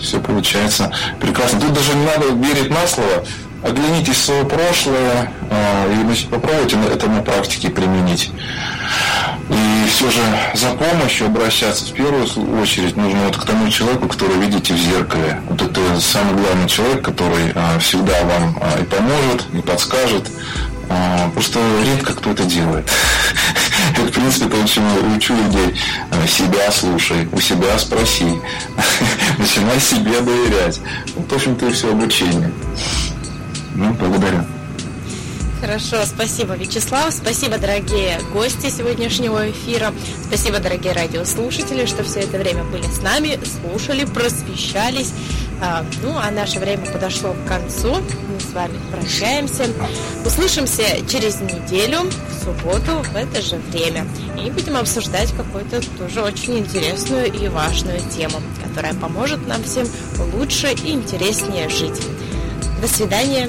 Все получается прекрасно. Тут даже не надо верить на слово, оглянитесь в свое прошлое э, и значит, попробуйте это на практике применить. И все же за помощью обращаться в первую очередь нужно вот к тому человеку, который видите в зеркале. Вот это самый главный человек, который э, всегда вам э, и поможет, и подскажет. Просто редко кто это делает. <laughs> Это, в принципе, то, чему учу людей. Себя слушай, у себя спроси. <laughs> Начинай себе доверять. Вот, в общем-то, и все обучение. Ну, благодарю. Хорошо, спасибо, Вячеслав. Спасибо, дорогие гости сегодняшнего эфира. Спасибо, дорогие радиослушатели, что все это время были с нами, слушали, просвещались. А, ну, а наше время подошло к концу. Мы с вами прощаемся. Услышимся через неделю, в субботу, в это же время. И будем обсуждать какую-то тоже очень интересную и важную тему, которая поможет нам всем лучше и интереснее жить. До свидания.